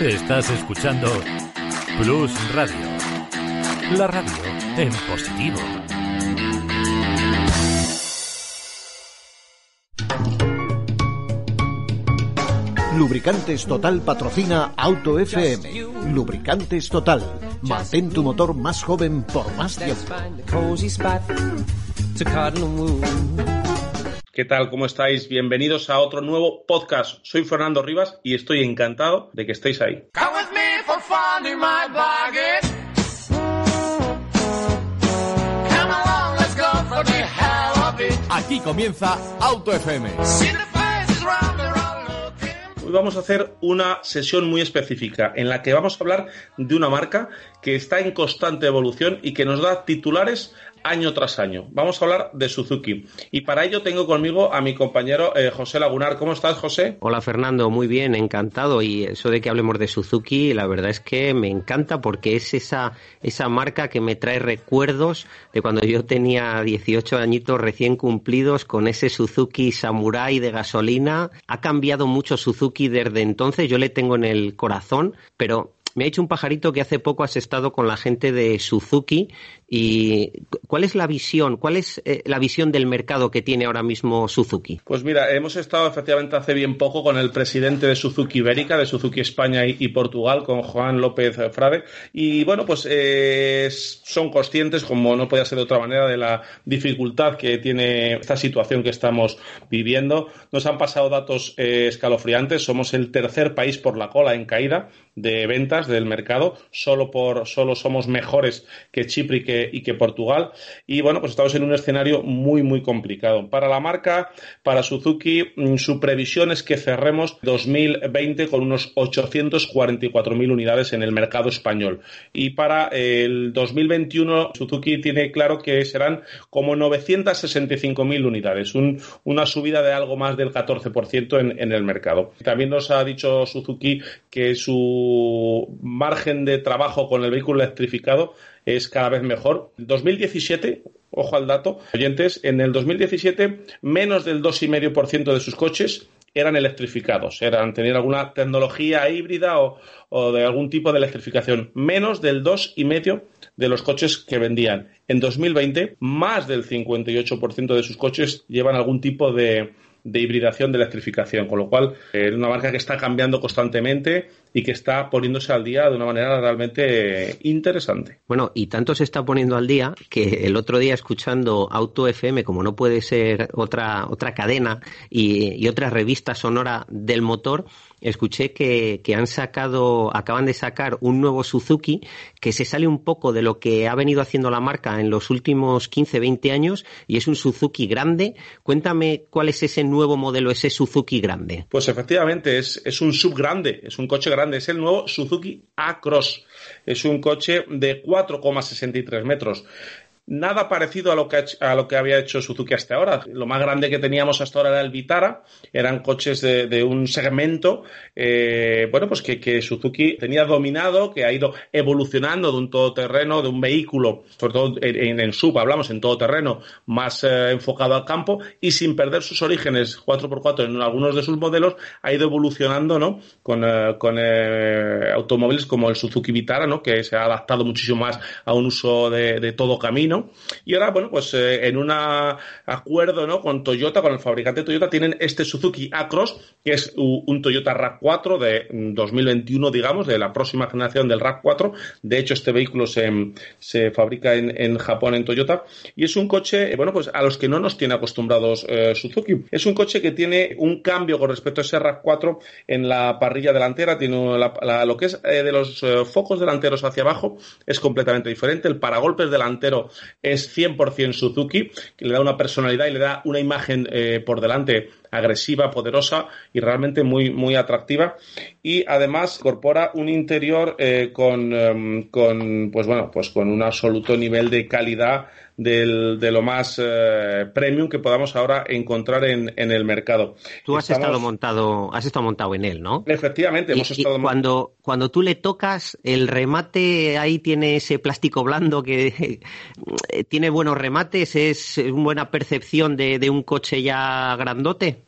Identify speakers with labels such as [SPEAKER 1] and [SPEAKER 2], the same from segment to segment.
[SPEAKER 1] Estás escuchando Plus Radio. La radio en positivo.
[SPEAKER 2] Lubricantes Total patrocina Auto FM. Lubricantes Total. Mantén tu motor más joven por más tiempo.
[SPEAKER 3] ¿Qué tal? ¿Cómo estáis? Bienvenidos a otro nuevo podcast. Soy Fernando Rivas y estoy encantado de que estéis ahí.
[SPEAKER 4] Aquí comienza Auto FM.
[SPEAKER 3] Hoy vamos a hacer una sesión muy específica en la que vamos a hablar de una marca que está en constante evolución y que nos da titulares año tras año. Vamos a hablar de Suzuki. Y para ello tengo conmigo a mi compañero eh, José Lagunar. ¿Cómo estás, José?
[SPEAKER 5] Hola, Fernando. Muy bien, encantado. Y eso de que hablemos de Suzuki, la verdad es que me encanta porque es esa, esa marca que me trae recuerdos de cuando yo tenía 18 añitos recién cumplidos con ese Suzuki Samurai de gasolina. Ha cambiado mucho Suzuki desde entonces. Yo le tengo en el corazón, pero me ha dicho un pajarito que hace poco has estado con la gente de Suzuki y ¿cuál es la visión, cuál es eh, la visión del mercado que tiene ahora mismo Suzuki?
[SPEAKER 3] Pues mira, hemos estado efectivamente hace bien poco con el presidente de Suzuki Ibérica, de Suzuki España y, Portugal, con Juan López Frade, y bueno, pues eh, son conscientes, como no podía ser de otra manera, de la dificultad que tiene esta situación que estamos viviendo. Nos han pasado datos eh, escalofriantes, somos el tercer país por la cola en caída de ventas del mercado, solo por solo somos mejores que Chipre y que y que Portugal. Y bueno, pues estamos en un escenario muy, muy complicado. Para la marca, para Suzuki, mm, su previsión es que cerremos 2020 con unos 844.000 unidades en el mercado español. Y para el 2021, Suzuki tiene claro que serán como 965.000 unidades, una subida de algo más del 14% en, en el mercado. También nos ha dicho Suzuki que su margen de trabajo con el vehículo electrificado es cada vez mejor. 2017, ojo al dato, oyentes, en el 2017 menos del 2,5% de sus coches eran electrificados, eran tenían alguna tecnología híbrida o, o, de algún tipo de electrificación, menos del 2,5% de los coches que vendían. En 2020, más del 58% de sus coches llevan algún tipo de, de hibridación, de electrificación, con lo cual eh, es una marca que está cambiando constantemente y que está poniéndose al día de una manera realmente interesante.
[SPEAKER 5] Bueno, y tanto se está poniendo al día que el otro día escuchando Auto FM, como no puede ser otra, otra cadena y otra revista sonora del motor, escuché que, que, han sacado, acaban de sacar un nuevo Suzuki que se sale un poco de lo que ha venido haciendo la marca en los últimos 15, 20 años y es un Suzuki grande. Cuéntame cuál es ese nuevo modelo, ese Suzuki grande.
[SPEAKER 3] Pues efectivamente, es, es un sub grande, es un coche grande, es el nuevo Suzuki A-Cross. Es un coche de 4,63 metros nada parecido a lo, que, a lo que había hecho Suzuki hasta ahora. Lo más grande que teníamos hasta ahora era el Vitara, eran coches de, un segmento, eh, bueno, pues que, Suzuki tenía dominado, que ha ido evolucionando de un todoterreno, de un vehículo, sobre todo en, en sub, hablamos en todoterreno, más eh, enfocado al campo y sin perder sus orígenes 4x4 en algunos de sus modelos, ha ido evolucionando, ¿no? Con, eh, con automóviles como el Suzuki Vitara, ¿no? Que se ha adaptado muchísimo más a un uso de todo camino y ahora, bueno, pues eh, en un acuerdo ¿no? con Toyota, con el fabricante Toyota, tienen este Suzuki Acros, que es un Toyota RAV4 de 2021, digamos, de la próxima generación del RAV4. De hecho, este vehículo se, se fabrica en, en, Japón, en Toyota, y es un coche, eh, bueno, pues a los que no nos tiene acostumbrados eh, Suzuki. Es un coche que tiene un cambio con respecto a ese RAV4 en la parrilla delantera, tiene lo que es de los focos delanteros hacia abajo es completamente diferente. El paragolpes delantero es 100% Suzuki, que le da una personalidad y le da una imagen eh, por delante agresiva, poderosa y realmente muy, muy atractiva. Y además incorpora un interior eh, con, em, con, pues bueno, pues con un absoluto nivel de calidad del, de lo más eh, premium que podamos ahora encontrar en, en el mercado.
[SPEAKER 5] Tú has estado montado, has estado montado en él, ¿no?
[SPEAKER 3] Efectivamente, hemos estado
[SPEAKER 5] cuando, cuando tú le tocas, el remate ahí tiene ese plástico blando que tiene buenos remates, es una buena percepción de, de un coche ya grandote.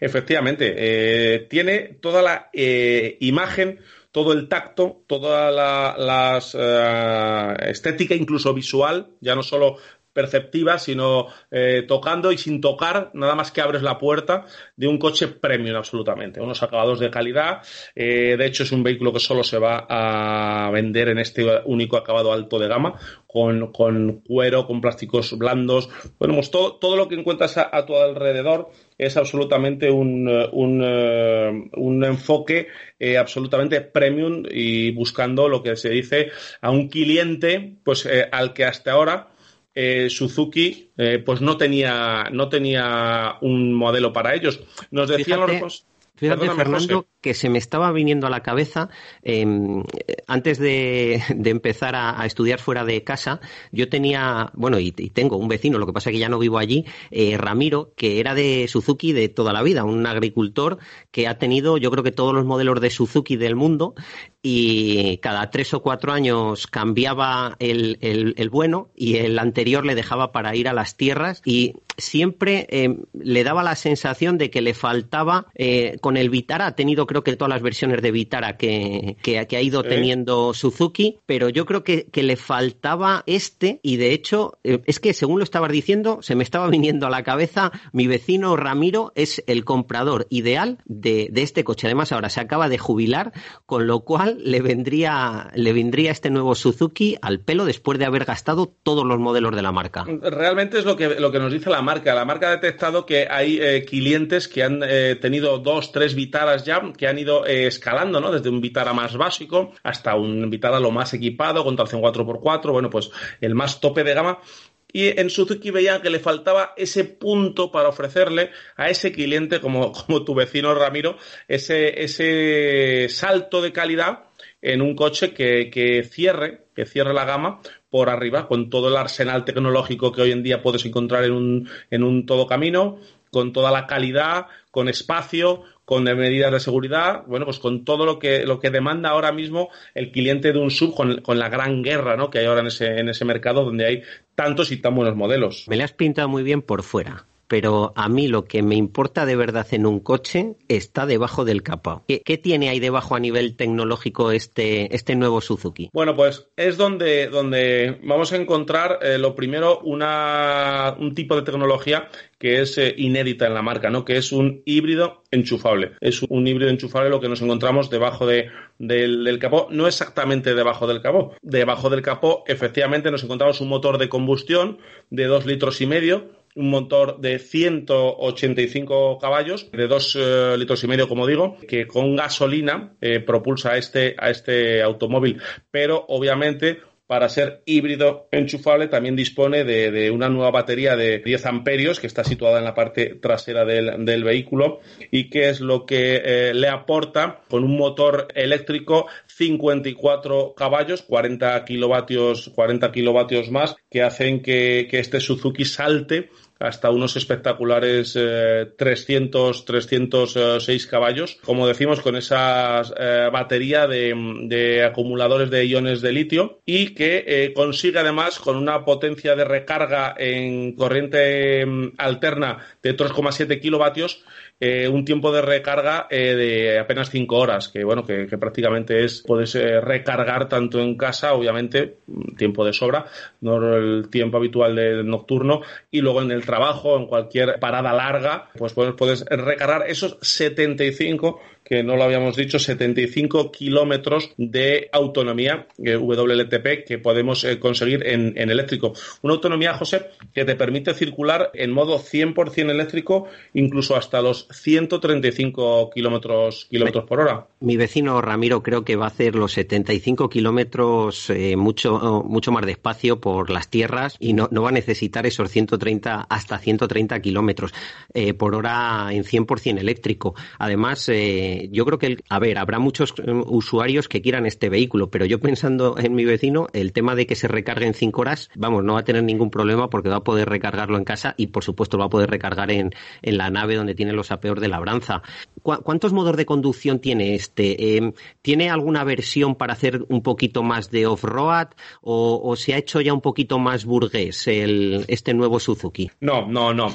[SPEAKER 3] Efectivamente, eh, tiene toda la eh, imagen todo el tacto, toda la eh, estética, incluso visual, ya no solo perceptiva, sino eh, tocando y sin tocar, nada más que abres la puerta de un coche premium absolutamente. Unos acabados de calidad. Eh, de hecho, es un vehículo que solo se va a vender en este único acabado alto de gama, con, cuero, con plásticos blandos. Bueno, pues todo, todo lo que encuentras a, tu alrededor es absolutamente un, un, eh, un enfoque absolutamente premium y buscando lo que se dice a un cliente pues al que hasta ahora eh, Suzuki eh, pues no tenía, no tenía un modelo para ellos. Nos decían los
[SPEAKER 5] Fíjate, Fernando, que se me estaba viniendo a la cabeza, em, antes de, empezar a, estudiar fuera de casa, yo tenía, bueno, y, tengo un vecino, lo que pasa es que ya no vivo allí, eh, Ramiro, que era de Suzuki de toda la vida, un agricultor que ha tenido, yo creo que todos los modelos de Suzuki del mundo, y cada tres o cuatro años cambiaba el, el, bueno y el anterior le dejaba para ir a las tierras y siempre em, le daba la sensación de que le faltaba eh, con el Vitara, ha tenido creo que todas las versiones de Vitara que, que, ha ido teniendo Suzuki, pero yo creo que, que, le faltaba este y de hecho eh, es que según lo estabas diciendo se me estaba viniendo a la cabeza mi vecino Ramiro es el comprador ideal de, de este coche. Además ahora se acaba de jubilar, con lo cual le vendría, le vendría este nuevo Suzuki al pelo después de haber gastado todos los modelos de la marca.
[SPEAKER 3] Realmente es lo que, lo que nos dice la marca. La marca ha detectado que hay eh, clientes que han eh, tenido dos, tres Vitaras ya, que han ido eh, escalando, ¿no? Desde un Vitara más básico hasta un Vitara lo más equipado, con tracción 4x4, bueno, pues el más tope de gama y en Suzuki veían que le faltaba ese punto para ofrecerle a ese cliente, como, como tu vecino Ramiro, ese, ese salto de calidad en un coche que, que, cierre, que cierre la gama por arriba, con todo el arsenal tecnológico que hoy en día puedes encontrar en un, en un todo camino, con toda la calidad, con espacio, con medidas de seguridad, bueno, pues con todo lo que, lo que demanda ahora mismo el cliente de un sub con, la gran guerra ¿no? que hay ahora en ese, en ese mercado donde hay tantos y tan buenos modelos.
[SPEAKER 5] Me le has pintado muy bien por fuera pero a mí lo que me importa de verdad en un coche está debajo del capó. ¿Qué, tiene ahí debajo a nivel tecnológico este, este nuevo Suzuki?
[SPEAKER 3] Bueno, pues es donde, donde vamos a encontrar eh, lo primero una, un tipo de tecnología que es eh, inédita en la marca, ¿no? Que es un híbrido enchufable. Es un híbrido enchufable lo que nos encontramos debajo de, del, del, capó, no exactamente debajo del capó. Debajo del capó, efectivamente, nos encontramos un motor de combustión de dos litros y medio un motor de 185 caballos, de 2 eh, litros y medio, como digo, que con gasolina eh, propulsa a este, a este automóvil, pero obviamente para ser híbrido enchufable también dispone de, una nueva batería de 10 amperios que está situada en la parte trasera del, vehículo y que es lo que eh, le aporta con un motor eléctrico 54 caballos, 40 kilovatios, 40 kilovatios más que hacen que, que este Suzuki salte hasta unos espectaculares 300, 306 caballos, como decimos, con esa eh, batería de, acumuladores de iones de litio y que eh, consigue además con una potencia de recarga en corriente mm, alterna de 3,7 kilovatios eh, un tiempo de recarga eh, de apenas 5 horas, que bueno, que, prácticamente es, puedes eh, recargar tanto en casa, obviamente, tiempo de sobra, no el tiempo habitual del nocturno, y luego en el trabajo, en cualquier parada larga, pues puedes, puedes recargar esos 75 que no lo habíamos dicho, 75 kilómetros de autonomía eh, WLTP que podemos eh, conseguir en, eléctrico. Una autonomía, José, que te permite circular en modo 100% eléctrico incluso hasta los 135 kilómetros, kilómetros por hora.
[SPEAKER 5] Mi vecino Ramiro creo que va a hacer los 75 kilómetros eh, mucho, mucho más despacio por las tierras y no, no va a necesitar esos 130 hasta 130 kilómetros por hora en 100% eléctrico. Además, yo creo que, a ver, habrá muchos usuarios que quieran este vehículo, pero yo pensando en mi vecino, el tema de que se recargue en cinco horas, vamos, no va a tener ningún problema porque va a poder recargarlo en casa y, por supuesto, lo va a poder recargar en, en la nave donde tiene los apeos de labranza. ¿Cuántos modos de conducción tiene este? Em, ¿Tiene alguna versión para hacer un poquito más de off-road o, se ha hecho ya un poquito más burgués el, este nuevo Suzuki?
[SPEAKER 3] No, no, no.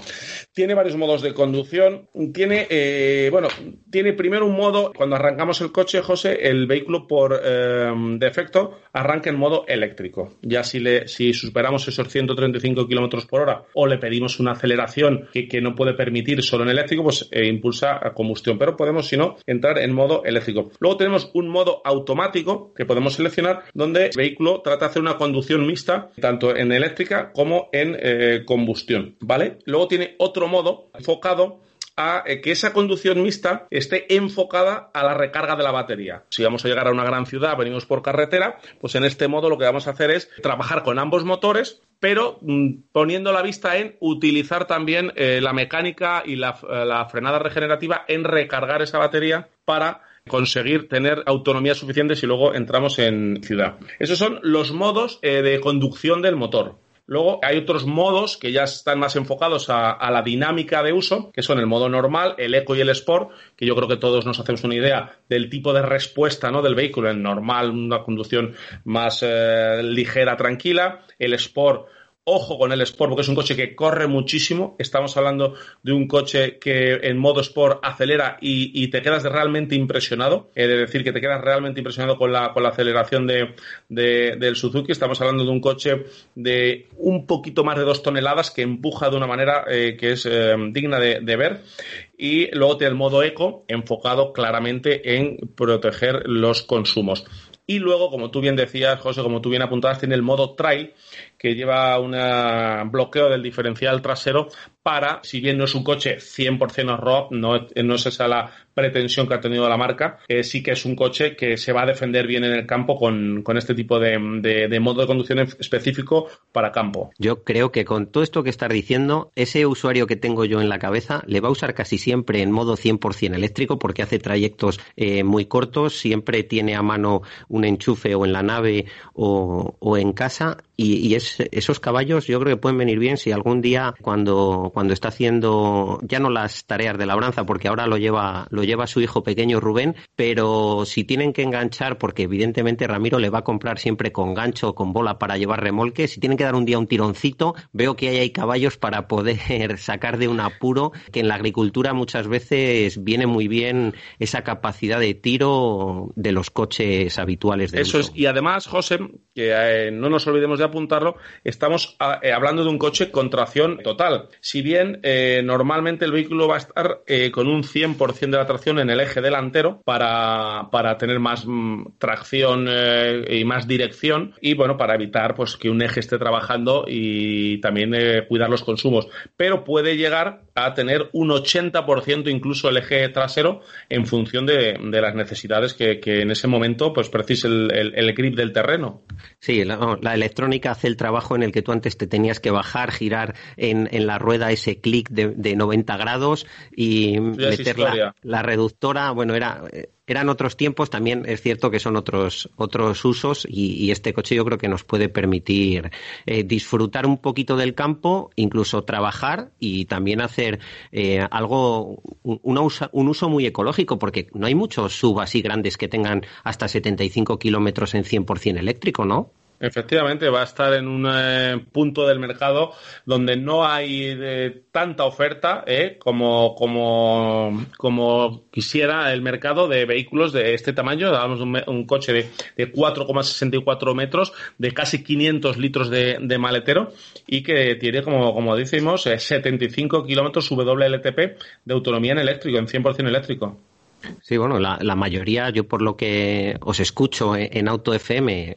[SPEAKER 3] Tiene varios modos de conducción. Tiene, eh, bueno, tiene primero un modo, cuando arrancamos el coche, José, el vehículo por eh, defecto arranca en modo eléctrico. Ya si, le, si superamos esos 135 kilómetros por hora o le pedimos una aceleración que, no puede permitir solo en eléctrico, pues eh, impulsa a combustión. Pero podemos, si no, entrar en modo eléctrico. Luego tenemos un modo automático que podemos seleccionar donde el vehículo trata de hacer una conducción mixta, tanto en eléctrica como en eh, combustión. ¿Vale? Luego tiene otro modo enfocado a eh, que esa conducción mixta esté enfocada a la recarga de la batería. Si vamos a llegar a una gran ciudad, venimos por carretera, pues en este modo lo que vamos a hacer es trabajar con ambos motores, pero mm, poniendo la vista en utilizar también eh, la mecánica y la, eh, frenada regenerativa en recargar esa batería para conseguir tener autonomía suficiente si luego entramos en ciudad. Esos son los modos de conducción del motor. Luego hay otros modos que ya están más enfocados a, la dinámica de uso, que son el modo normal, el eco y el sport, que yo creo que todos nos hacemos una idea del tipo de respuesta ¿no? del vehículo, el normal, una conducción más eh, ligera, tranquila, el sport Ojo con el Sport, porque es un coche que corre muchísimo. Estamos hablando de un coche que en modo Sport acelera y, te quedas realmente impresionado. He de decir que te quedas realmente impresionado con la, con la aceleración de, del Suzuki. Estamos hablando de un coche de un poquito más de dos toneladas que empuja de una manera eh, que es eh, digna de, de ver. Y luego tiene el modo eco enfocado claramente en proteger los consumos. Y luego, como tú bien decías, José, como tú bien apuntabas, tiene el modo trail, que lleva un bloqueo del diferencial trasero para, si bien no es un coche 100% off-road, no, no es esa la pretensión que ha tenido la marca, eh, sí que es un coche que se va a defender bien en el campo con, este tipo de, modo de conducción específico para campo.
[SPEAKER 5] Yo creo que con todo esto que estás diciendo, ese usuario que tengo yo en la cabeza le va a usar casi siempre en modo 100% eléctrico porque hace trayectos eh, muy cortos, siempre tiene a mano un enchufe o en la nave o, o en casa y, esos caballos yo creo que pueden venir bien si algún día cuando, cuando está haciendo ya no las tareas de labranza porque ahora lo lleva lo lleva su hijo pequeño Rubén pero si tienen que enganchar porque evidentemente Ramiro le va a comprar siempre con gancho o con bola para llevar remolque si tienen que dar un día un tironcito veo que ahí hay caballos para poder sacar de un apuro que en la agricultura muchas veces viene muy bien esa capacidad de tiro de los coches habituales de
[SPEAKER 3] eso es y además José que eh, no nos olvidemos de apuntarlo, estamos ah, eh, hablando de un coche con tracción total. Si bien eh, normalmente el vehículo va a estar eh, con un 100% de la tracción en el eje delantero para, para tener más mm, tracción y más dirección y bueno, para evitar pues que un eje esté trabajando y también cuidar los consumos. Pero puede llegar a tener un 80% incluso el eje trasero en función de, las necesidades que, en ese momento pues precise el, grip del terreno.
[SPEAKER 5] Sí, la, la electrónica hace el trabajo en el que tú antes te tenías que bajar, girar en, en la rueda ese clic de, de, 90 grados y meter la, reductora. Bueno, era eran otros tiempos, también es cierto que son otros, otros usos y, este coche yo creo que nos puede permitir eh, disfrutar un poquito del campo, incluso trabajar y también hacer eh, algo, un, un, uso muy ecológico, porque no hay muchos sub así grandes que tengan hasta 75 kilómetros en 100% eléctrico, ¿no?
[SPEAKER 3] Efectivamente, va a estar en un eh, punto del mercado donde no hay eh, tanta oferta eh, como, como, como, quisiera el mercado de vehículos de este tamaño. Dábamos un, un coche de, de 4,64 metros, de casi 500 litros de, maletero y que tiene, como, como decimos, 75 kilómetros WLTP de autonomía en eléctrico, en 100% eléctrico.
[SPEAKER 5] Sí, bueno, la, mayoría, yo por lo que os escucho en, Auto FM,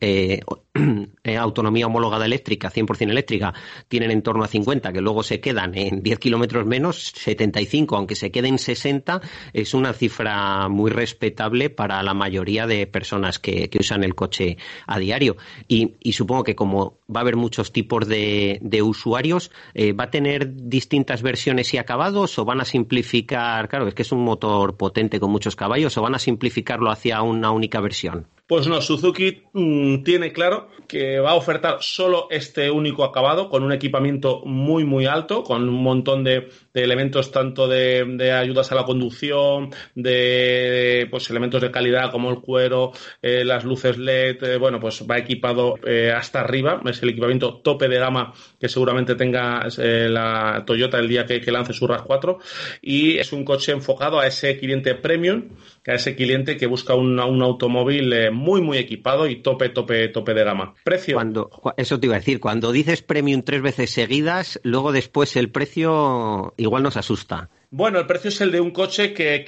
[SPEAKER 5] eh, autonomía homologada eléctrica, 100% eléctrica, tienen en torno a 50, que luego se quedan en 10 kilómetros menos, 75, aunque se queden 60, es una cifra muy respetable para la mayoría de personas que, usan el coche a diario. Y, supongo que como va a haber muchos tipos de, usuarios, eh, ¿va a tener distintas versiones y acabados o van a simplificar? Claro, es que es un motor potente con muchos caballos o van a simplificarlo hacia una única versión?
[SPEAKER 3] Pues no, Suzuki mm, tiene claro que va a ofertar solo este único acabado con un equipamiento muy muy alto, con un montón de, elementos tanto de, ayudas a la conducción, de pues elementos de calidad como el cuero, eh, las luces LED, eh, bueno, pues va equipado eh, hasta arriba, es el equipamiento tope de gama que seguramente tenga la Toyota el día que, lance su RAV4 y es un coche enfocado a ese cliente premium, a ese cliente que busca un, un automóvil muy, muy equipado y tope, tope, tope de gama. Precio.
[SPEAKER 5] Cuando, eso te iba a decir, cuando dices premium tres veces seguidas, luego después el precio igual nos asusta.
[SPEAKER 3] Bueno, el precio es el de un coche que,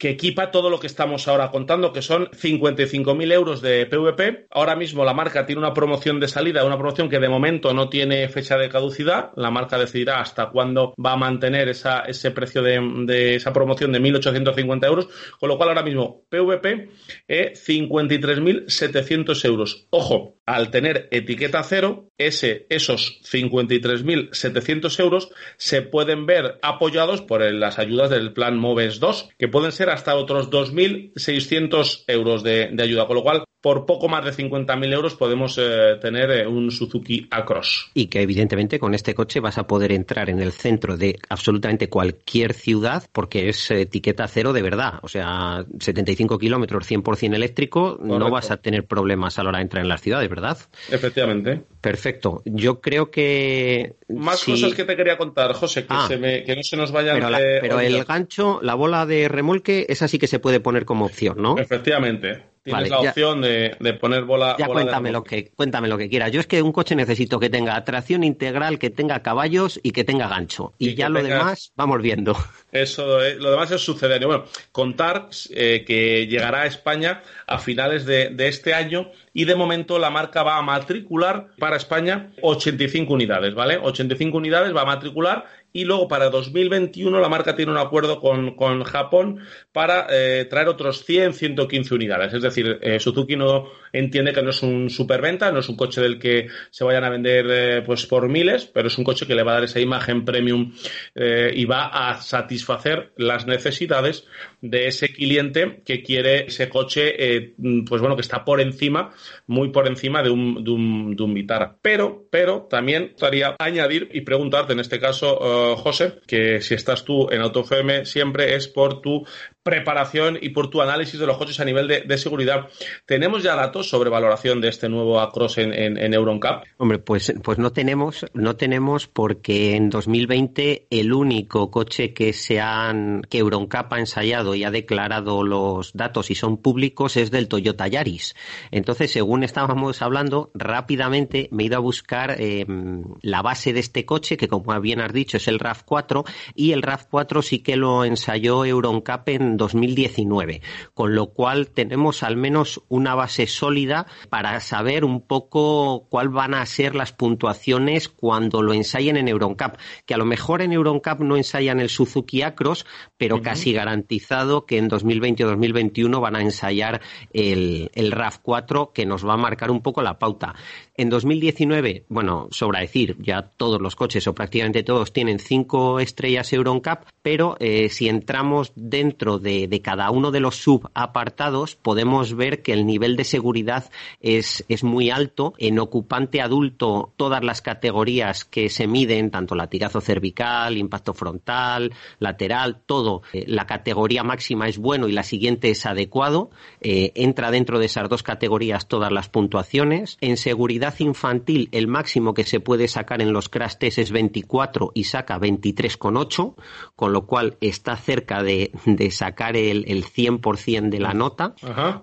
[SPEAKER 3] equipa todo lo que estamos ahora contando, que son 55.000 euros de PVP. Ahora mismo la marca tiene una promoción de salida, una promoción que de momento no tiene fecha de caducidad. La marca decidirá hasta cuándo va a mantener esa, ese precio de, esa promoción de 1.850 euros. Con lo cual ahora mismo PVP es 53.700 euros. Ojo, al tener etiqueta cero, ese, esos 53.700 euros se pueden ver apoyados por el las ayudas del plan MOVES 2, que pueden ser hasta otros 2.600 euros de, de ayuda, con lo cual por poco más de 50.000 euros podemos eh, tener eh, un Suzuki Across.
[SPEAKER 5] Y que evidentemente con este coche vas a poder entrar en el centro de absolutamente cualquier ciudad porque es etiqueta cero de verdad. O sea, 75 kilómetros 100% eléctrico, no vas a tener problemas a la hora de entrar en las ciudades, ¿verdad?
[SPEAKER 3] Efectivamente.
[SPEAKER 5] Perfecto. Yo creo que...
[SPEAKER 3] Más cosas que te quería contar, José, que, ah. que no se nos vayan...
[SPEAKER 5] Pero, pero el gancho, la bola de remolque, esa sí que se puede poner como opción, ¿no?
[SPEAKER 3] Efectivamente. Tienes la opción de, poner bola.
[SPEAKER 5] Ya cuéntame, lo que, cuéntame lo que quieras. Yo es que un coche necesito que tenga tracción integral, que tenga caballos y que tenga gancho. Y, ya lo demás vamos viendo.
[SPEAKER 3] Eso, eh, lo demás es sucedáneo. Bueno, contar eh, que llegará a España a finales de, de, este año y de momento la marca va a matricular para España 85 unidades, ¿vale? 85 unidades va a matricular y luego para 2021 la marca tiene un acuerdo con, con Japón para eh, traer otros 100, 115 unidades. Es decir, eh, Suzuki no entiende que no es un superventa, no es un coche del que se vayan a vender eh, pues por miles, pero es un coche que le va a dar esa imagen premium y va a satisfacer las necesidades de ese cliente que quiere ese coche, pues bueno, que está por encima, muy por encima de un, de un, de un Vitara. Pero, pero también estaría añadir y preguntarte en este caso, José, que si estás tú en AutoFM siempre es por tu preparación y por tu análisis de los coches a nivel de, seguridad. ¿Tenemos ya datos sobre valoración de este nuevo Across en, en, Euroncap?
[SPEAKER 5] Hombre, pues, pues no tenemos, no tenemos porque en 2020 el único coche que se han, que Euroncap ha ensayado y ha declarado los datos y son públicos es del Toyota Yaris. Entonces, según estábamos hablando, rápidamente me he ido a buscar em, la base de este coche, que como bien has dicho es el RAV4, y el RAV4 sí que lo ensayó Euroncap en 2019, con lo cual tenemos al menos una base sólida para saber un poco cuál van a ser las puntuaciones cuando lo ensayen en Euroncap, que a lo mejor en Euroncap no ensayan el Suzuki Acros, pero casi garantizado que en 2020 o 2021 van a ensayar el, el RAV4 que nos va a marcar un poco la pauta. En 2019, bueno, sobra decir, ya todos los coches o prácticamente todos tienen cinco estrellas Euroncap, pero eh, si entramos dentro de, cada uno de los subapartados, podemos ver que el nivel de seguridad es, es muy alto. En ocupante adulto, todas las categorías que se miden, tanto latigazo cervical, impacto frontal, lateral, todo, eh, la categoría máxima es bueno y la siguiente es adecuado. Eh, entra dentro de esas dos categorías todas las puntuaciones. En seguridad infantil, el máximo que se puede sacar en los crash test es 24 y saca 23,8, con lo cual está cerca de, sacar el, el, 100% de la nota.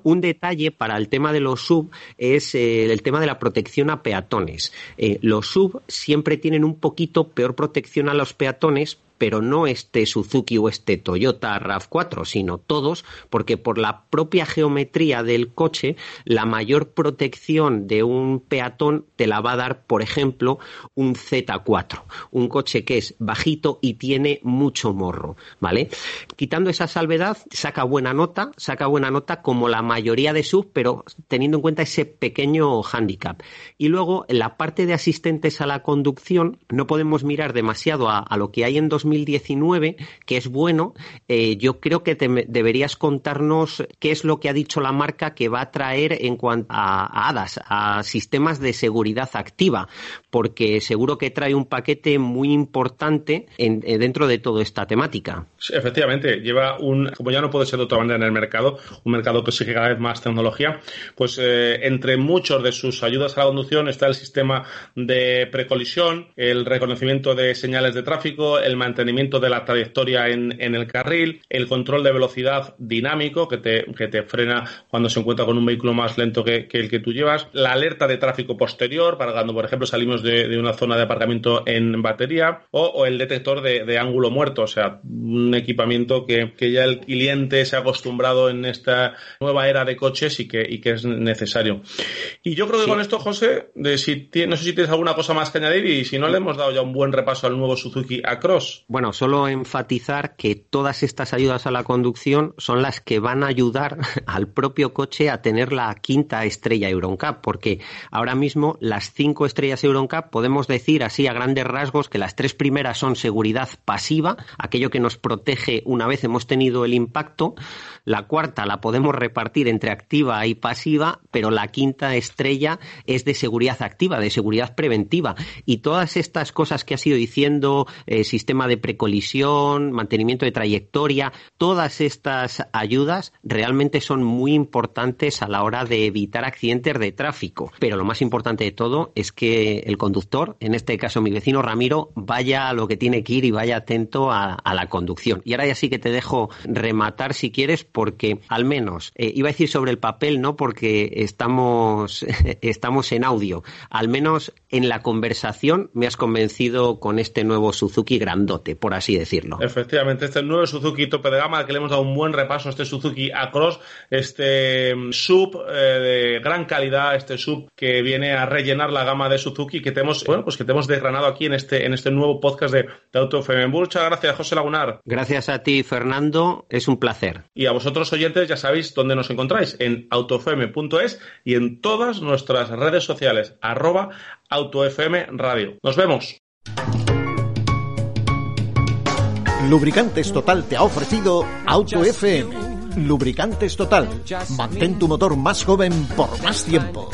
[SPEAKER 5] Un detalle para el tema de los sub es eh, el tema de la protección a peatones. Eh, los sub siempre tienen un poquito peor protección a los peatones pero no este Suzuki o este Toyota RAV4, sino todos, porque por la propia geometría del coche, la mayor protección de un peatón te la va a dar, por ejemplo, un Z4, un coche que es bajito y tiene mucho morro, ¿vale? Quitando esa salvedad, saca buena nota, saca buena nota como la mayoría de sub, pero teniendo en cuenta ese pequeño hándicap. Y luego, en la parte de asistentes a la conducción, no podemos mirar demasiado a, lo que hay en 2019, que es bueno. Eh, yo creo que deberías contarnos qué es lo que ha dicho la marca que va a traer en cuanto a, ADAS, a sistemas de seguridad activa, porque seguro que trae un paquete muy importante en, eh, dentro de toda esta temática.
[SPEAKER 3] efectivamente, lleva un, como ya no puede ser de otra manera en el mercado, un mercado que exige cada vez más tecnología, pues eh, entre muchos de sus ayudas a la conducción está el sistema de precolisión, el reconocimiento de señales de tráfico, el mantenimiento de la trayectoria en, el carril, el control de velocidad dinámico que te, que te frena cuando se encuentra con un vehículo más lento que, el que tú llevas, la alerta de tráfico posterior para cuando, por ejemplo, salimos de, una zona de aparcamiento en batería o, el detector de, ángulo muerto, o sea, un equipamiento que, ya el cliente se ha acostumbrado en esta nueva era de coches y que, y que es necesario. Y yo creo que con esto, José, de si no sé si tienes alguna cosa más que añadir y si no le hemos dado ya un buen repaso al nuevo Suzuki Across.
[SPEAKER 5] Bueno, solo enfatizar que todas estas ayudas a la conducción son las que van a ayudar al propio coche a tener la quinta estrella EuronCap, porque ahora mismo las cinco estrellas EuronCap podemos decir así a grandes rasgos que las tres primeras son seguridad pasiva, aquello que nos protege una vez hemos tenido el impacto, la cuarta la podemos repartir entre activa y pasiva, pero la quinta estrella es de seguridad activa, de seguridad preventiva. Y todas estas cosas que ha sido diciendo, eh, sistema de precolisión, mantenimiento de trayectoria, todas estas ayudas realmente son muy importantes a la hora de evitar accidentes de tráfico. Pero lo más importante de todo es que el conductor, en este caso mi vecino Ramiro, vaya a lo que tiene que ir y vaya atento a, la conducción. Y ahora ya sí que te dejo rematar si quieres porque al menos, eh, iba a decir sobre el papel, no porque estamos, estamos en audio, al menos en la conversación me has convencido con este nuevo Suzuki por así decirlo.
[SPEAKER 3] Efectivamente, este nuevo Suzuki tope de gama, que le hemos dado un buen repaso a este Suzuki Across, este mm, sub eh, de gran calidad, este sub que viene a rellenar la gama de Suzuki que tenemos, bueno, pues que te hemos desgranado aquí en este, en este nuevo podcast de, de Auto FM. Muchas gracias, José Lagunar.
[SPEAKER 5] Gracias a ti, Fernando. Es un placer.
[SPEAKER 3] Y a vosotros, oyentes, ya sabéis dónde nos encontráis, en autofm.es y en todas nuestras redes sociales, arroba autofm radio. Nos vemos.
[SPEAKER 2] Lubricantes Total te ha ofrecido Auto FM. Lubricantes Total. Mantén tu motor más joven por más tiempo.